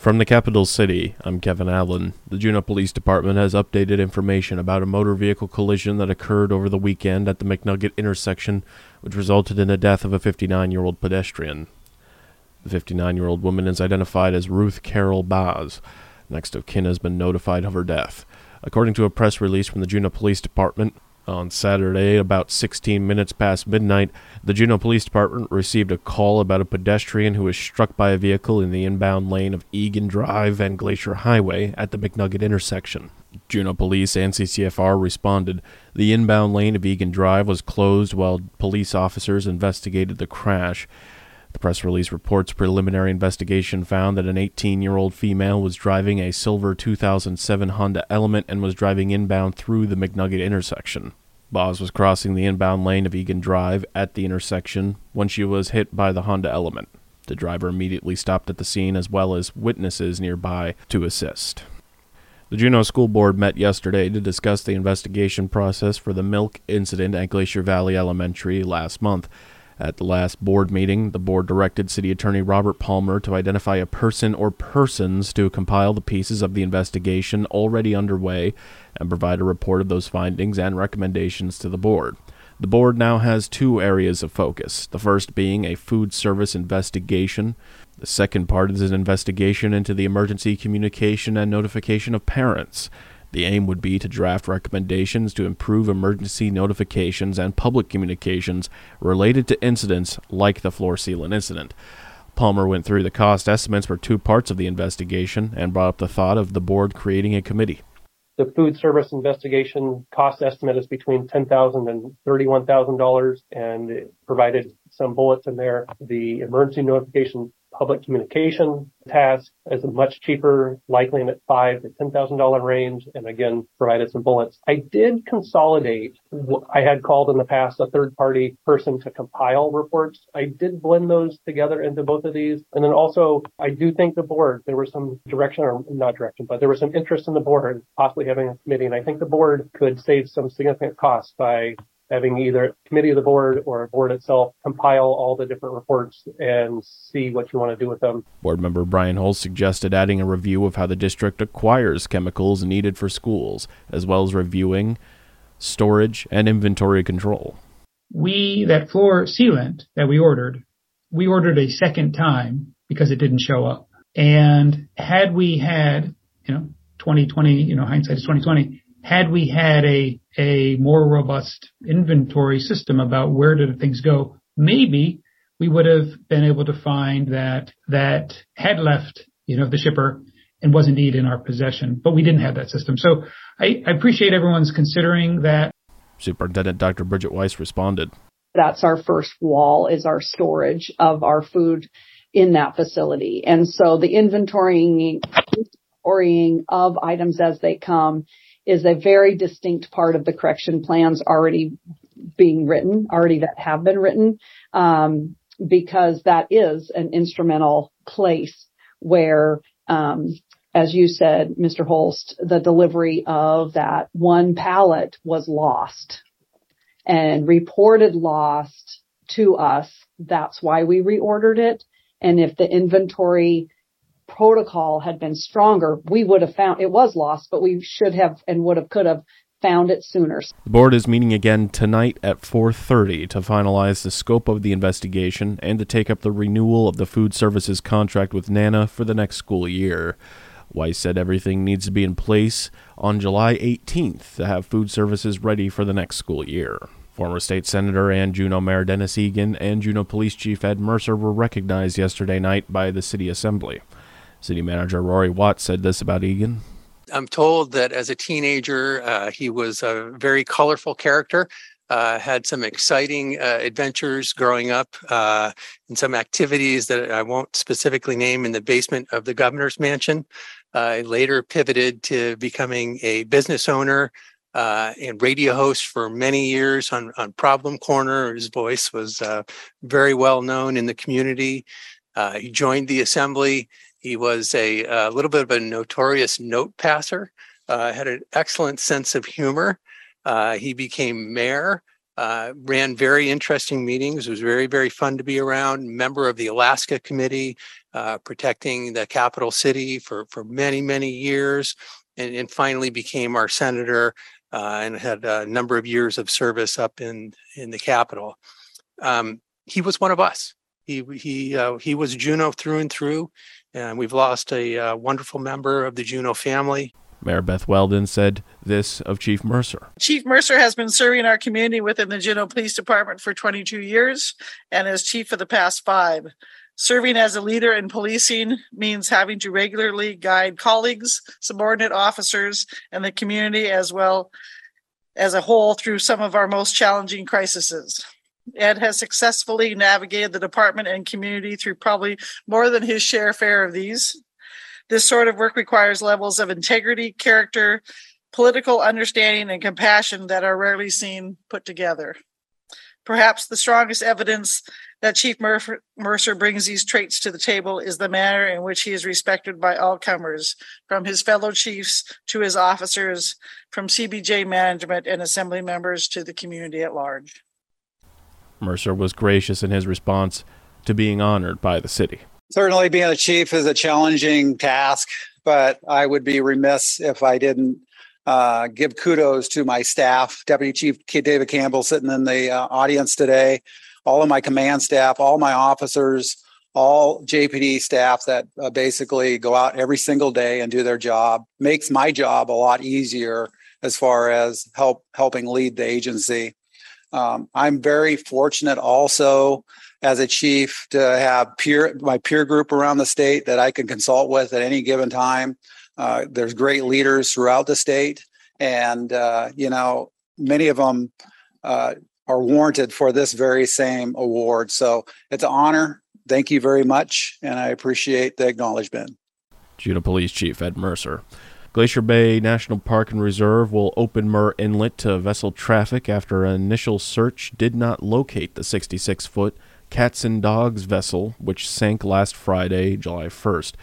From the capital city, I'm Kevin Allen. The Juneau Police Department has updated information about a motor vehicle collision that occurred over the weekend at the McNugget intersection, which resulted in the death of a 59 year old pedestrian. The 59 year old woman is identified as Ruth Carol Baz. Next of kin has been notified of her death. According to a press release from the Juneau Police Department, on Saturday, about 16 minutes past midnight, the Juneau Police Department received a call about a pedestrian who was struck by a vehicle in the inbound lane of Egan Drive and Glacier Highway at the McNugget intersection. Juneau Police and CCFR responded. The inbound lane of Egan Drive was closed while police officers investigated the crash. The press release reports preliminary investigation found that an 18 year old female was driving a silver 2007 Honda Element and was driving inbound through the McNugget intersection. Boz was crossing the inbound lane of Egan Drive at the intersection when she was hit by the Honda Element. The driver immediately stopped at the scene as well as witnesses nearby to assist. The Juneau School Board met yesterday to discuss the investigation process for the milk incident at Glacier Valley Elementary last month. At the last board meeting, the board directed City Attorney Robert Palmer to identify a person or persons to compile the pieces of the investigation already underway and provide a report of those findings and recommendations to the board. The board now has two areas of focus, the first being a food service investigation. The second part is an investigation into the emergency communication and notification of parents. The aim would be to draft recommendations to improve emergency notifications and public communications related to incidents like the floor sealant incident. Palmer went through the cost estimates for two parts of the investigation and brought up the thought of the board creating a committee. The food service investigation cost estimate is between $10,000 and $31,000 and provided some bullets in there. The emergency notification public communication task is much cheaper, likely in the five to ten thousand dollar range, and again provided some bullets. I did consolidate. I had called in the past a third party person to compile reports. I did blend those together into both of these, and then also I do think the board there was some direction or not direction, but there was some interest in the board possibly having a committee, and I think the board could save some significant costs by having either a committee of the board or a board itself compile all the different reports and see what you want to do with them. Board member Brian Holst suggested adding a review of how the district acquires chemicals needed for schools, as well as reviewing storage and inventory control. We, that floor sealant that we ordered, we ordered a second time because it didn't show up. And had we had, you know, 2020, you know, hindsight is 2020, had we had a, a more robust inventory system about where did things go, maybe we would have been able to find that that had left, you know, the shipper and was indeed in our possession, but we didn't have that system. So I, I appreciate everyone's considering that. Superintendent Dr. Bridget Weiss responded. That's our first wall is our storage of our food in that facility. And so the inventorying of items as they come is a very distinct part of the correction plans already being written, already that have been written, um, because that is an instrumental place where, um, as you said, Mr. Holst, the delivery of that one pallet was lost and reported lost to us. That's why we reordered it. And if the inventory protocol had been stronger, we would have found it was lost, but we should have and would have could have found it sooner. The board is meeting again tonight at 4:30 to finalize the scope of the investigation and to take up the renewal of the food services contract with Nana for the next school year. Weiss said everything needs to be in place on July 18th to have food services ready for the next school year. Former state senator and Juneau Mayor Dennis Egan and Juneau Police Chief Ed Mercer were recognized yesterday night by the city assembly. City Manager Rorie Watts said this about Egan. I'm told that as a teenager, uh, he was a very colorful character. Uh, had some exciting uh, adventures growing up uh, and some activities that I won't specifically name in the basement of the governor's mansion. I later pivoted to becoming a business owner uh, and radio host for many years on, on Problem Corner. His voice was uh, very well known in the community. Uh, he joined the assembly he was a, a little bit of a notorious note passer, uh, had an excellent sense of humor. Uh, he became mayor uh, ran very interesting meetings. Was very, very fun to be around. Member of the Alaska Committee, uh, protecting the capital city for, for many, many years, and, and finally became our senator uh, and had a number of years of service up in, in the capital. Um, he was one of us. He, he, uh, he was Juneau through and through, and we've lost a uh, wonderful member of the Juneau family. Mayor Beth Weldon said this of Chief Mercer. Chief Mercer has been serving our community within the Juneau Police Department for 22 years and as chief for the past five. Serving as a leader in policing means having to regularly guide colleagues, subordinate officers, and the community as well as a whole through some of our most challenging crises. Ed has successfully navigated the department and community through probably more than his share fair of these. This sort of work requires levels of integrity, character, political understanding, and compassion that are rarely seen put together. Perhaps the strongest evidence that Chief Mercer brings these traits to the table is the manner in which he is respected by all comers, from his fellow chiefs to his officers, from CBJ management and assembly members to the community at large. Mercer was gracious in his response to being honored by the city. Certainly, being a chief is a challenging task, but I would be remiss if I didn't uh, give kudos to my staff, Deputy Chief David Campbell, sitting in the uh, audience today, all of my command staff, all my officers, all JPD staff that uh, basically go out every single day and do their job makes my job a lot easier as far as help helping lead the agency. Um, I'm very fortunate also as a chief to have peer my peer group around the state that I can consult with at any given time. Uh, there's great leaders throughout the state, and uh, you know many of them uh, are warranted for this very same award. So it's an honor. Thank you very much, and I appreciate the acknowledgement. Juneau Police Chief Ed Mercer. Glacier Bay National Park and Reserve will open Muir Inlet to vessel traffic after an initial search did not locate the 66 foot Cats and Dogs vessel, which sank last Friday, July 1st.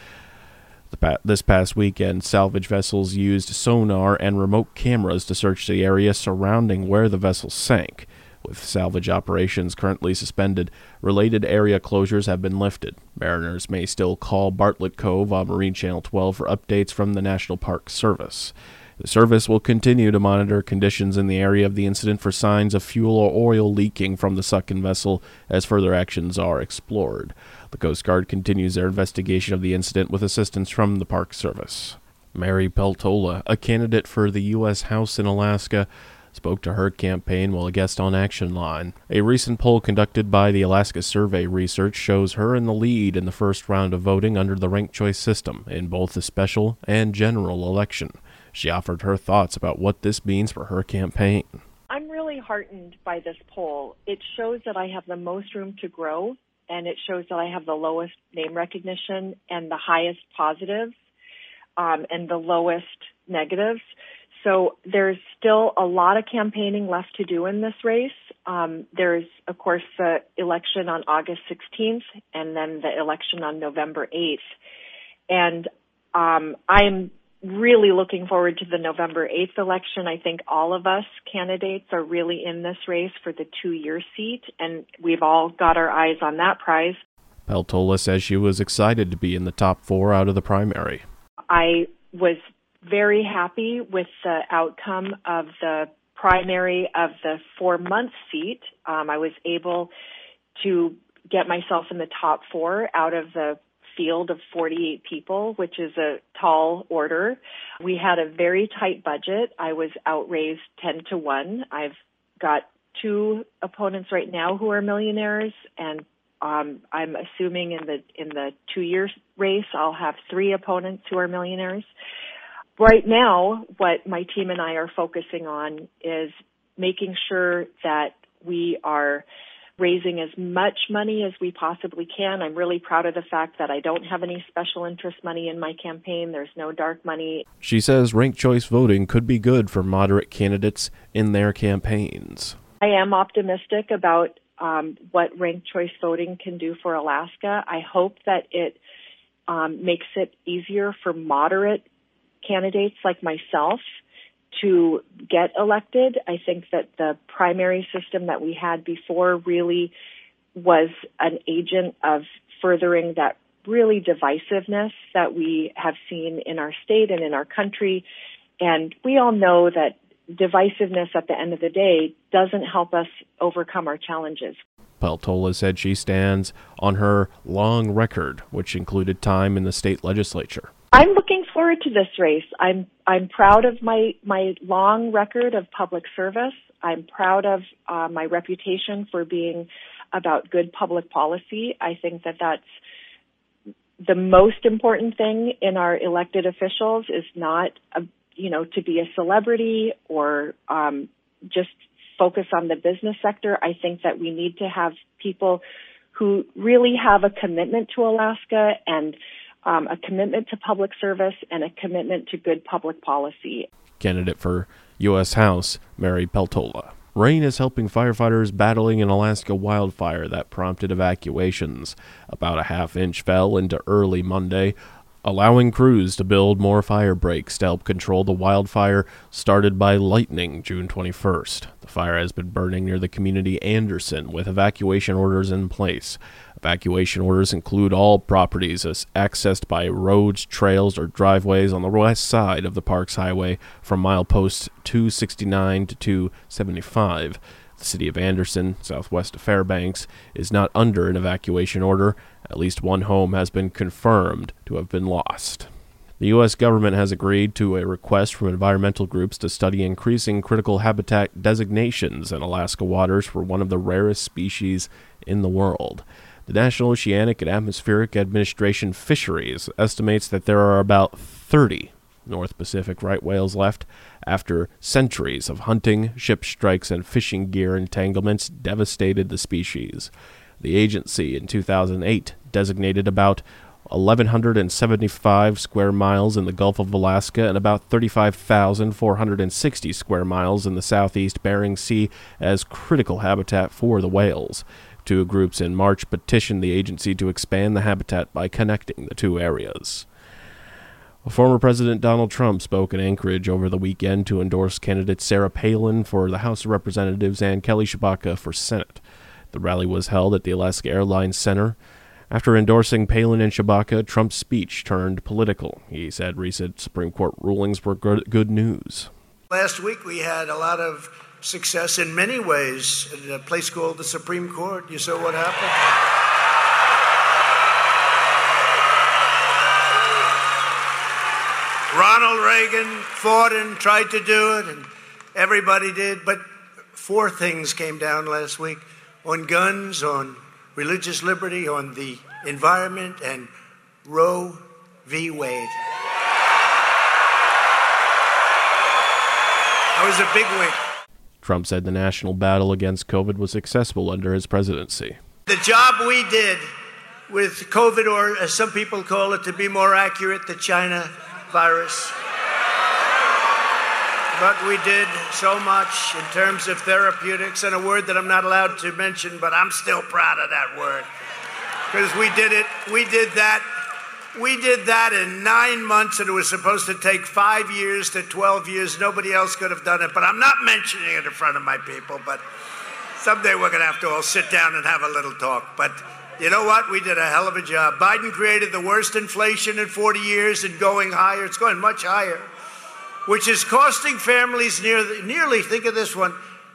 Pa- this past weekend, salvage vessels used sonar and remote cameras to search the area surrounding where the vessel sank. With salvage operations currently suspended, related area closures have been lifted. Mariners may still call Bartlett Cove on Marine Channel 12 for updates from the National Park Service. The service will continue to monitor conditions in the area of the incident for signs of fuel or oil leaking from the sunken vessel as further actions are explored. The Coast Guard continues their investigation of the incident with assistance from the Park Service. Mary Peltola, a candidate for the U.S. House in Alaska, spoke to her campaign while a guest on Action Line. A recent poll conducted by the Alaska Survey Research shows her in the lead in the first round of voting under the ranked choice system in both the special and general election. She offered her thoughts about what this means for her campaign. I'm really heartened by this poll. It shows that I have the most room to grow, and it shows that I have the lowest name recognition and the highest positives um, and the lowest negatives. So there's still a lot of campaigning left to do in this race. Um, there's, of course, the election on August 16th and then the election on November 8th. And um, I'm really looking forward to the November 8th election. I think all of us candidates are really in this race for the two year seat, and we've all got our eyes on that prize. Peltola says she was excited to be in the top four out of the primary. I was very happy with the outcome of the primary of the four month seat. Um, I was able to get myself in the top four out of the field of 48 people, which is a tall order. We had a very tight budget. I was outraised 10 to 1. I've got two opponents right now who are millionaires and um, I'm assuming in the in the two year race I'll have three opponents who are millionaires. Right now, what my team and I are focusing on is making sure that we are raising as much money as we possibly can. I'm really proud of the fact that I don't have any special interest money in my campaign. There's no dark money. She says ranked choice voting could be good for moderate candidates in their campaigns. I am optimistic about um, what ranked choice voting can do for Alaska. I hope that it um, makes it easier for moderate candidates like myself to get elected. I think that the primary system that we had before really was an agent of furthering that really divisiveness that we have seen in our state and in our country. And we all know that divisiveness at the end of the day doesn't help us overcome our challenges. Peltola said she stands on her long record, which included time in the state legislature. I'm looking forward to this race. I'm I'm proud of my my long record of public service. I'm proud of uh, my reputation for being about good public policy. I think that that's the most important thing in our elected officials is not a, you know to be a celebrity or um, just focus on the business sector. I think that we need to have people who really have a commitment to Alaska and um, a commitment to public service and a commitment to good public policy. Candidate for U.S. House, Mary Peltola. Rain is helping firefighters battling an Alaska wildfire that prompted evacuations. About a half inch fell into early Monday, allowing crews to build more fire breaks to help control the wildfire started by lightning June 21st. The fire has been burning near the community Anderson with evacuation orders in place. Evacuation orders include all properties accessed by roads, trails, or driveways on the west side of the Parks Highway from mileposts 269 to 275. The city of Anderson, southwest of Fairbanks, is not under an evacuation order. At least one home has been confirmed to have been lost. The U.S. government has agreed to a request from environmental groups to study increasing critical habitat designations in Alaska waters for one of the rarest species in the world. The National Oceanic and Atmospheric Administration Fisheries estimates that there are about 30 North Pacific right whales left after centuries of hunting, ship strikes, and fishing gear entanglements devastated the species. The agency in 2008 designated about 1,175 square miles in the Gulf of Alaska and about 35,460 square miles in the southeast Bering Sea as critical habitat for the whales. Two groups in March petitioned the agency to expand the habitat by connecting the two areas. Former President Donald Trump spoke in Anchorage over the weekend to endorse candidates Sarah Palin for the House of Representatives and Kelly Tshibaka for Senate. The rally was held at the Alaska Airlines Center. After endorsing Palin and Tshibaka, Trump's speech turned political. He said recent Supreme Court rulings were good news. Last week we had a lot of success in many ways at a place called the Supreme Court. You saw what happened? Ronald Reagan fought and tried to do it, and everybody did. But four things came down last week on guns, on religious liberty, on the environment, and Roe v. Wade. That was a big win. Trump said the national battle against COVID was successful under his presidency. The job we did with COVID, or as some people call it, to be more accurate, the China virus. But we did so much in terms of therapeutics, and a word that I'm not allowed to mention, but I'm still proud of that word. Because we did it, we did that we did that in nine months, and it was supposed to take five years to 12 years. Nobody else could have done it, but I'm not mentioning it in front of my people. But someday we're going to have to all sit down and have a little talk. But you know what? We did a hell of a job. Biden created the worst inflation in 40 years and going higher. It's going much higher, which is costing families nearly, nearly think of this one,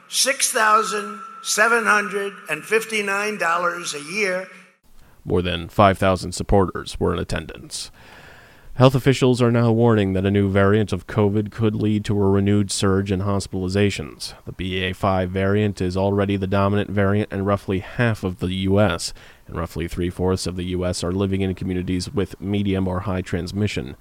$6,759 a year more than 5,000 supporters were in attendance. Health officials are now warning that a new variant of COVID could lead to a renewed surge in hospitalizations. The BA5 variant is already the dominant variant in roughly half of the U.S., and roughly three fourths of the U.S. are living in communities with medium or high transmission.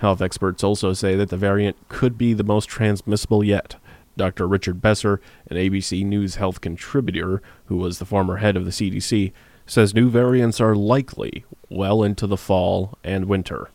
Health experts also say that the variant could be the most transmissible yet. Dr. Richard Besser, an ABC News health contributor who was the former head of the CDC, says new variants are likely well into the fall and winter.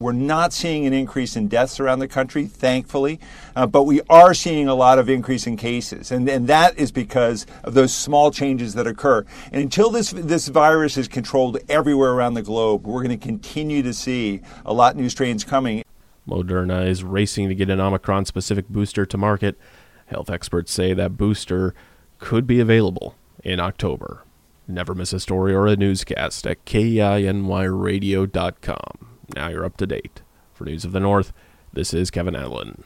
We're not seeing an increase in deaths around the country, thankfully, uh, but we are seeing a lot of increase in cases, and, and that is because of those small changes that occur. And until this this virus is controlled everywhere around the globe, we're going to continue to see a lot new strains coming. Moderna is racing to get an Omicron specific booster to market. Health experts say that booster could be available in October. Never miss a story or a newscast at KINYradio.com. Now you're up to date. For News of the North, this is Kevin Allen.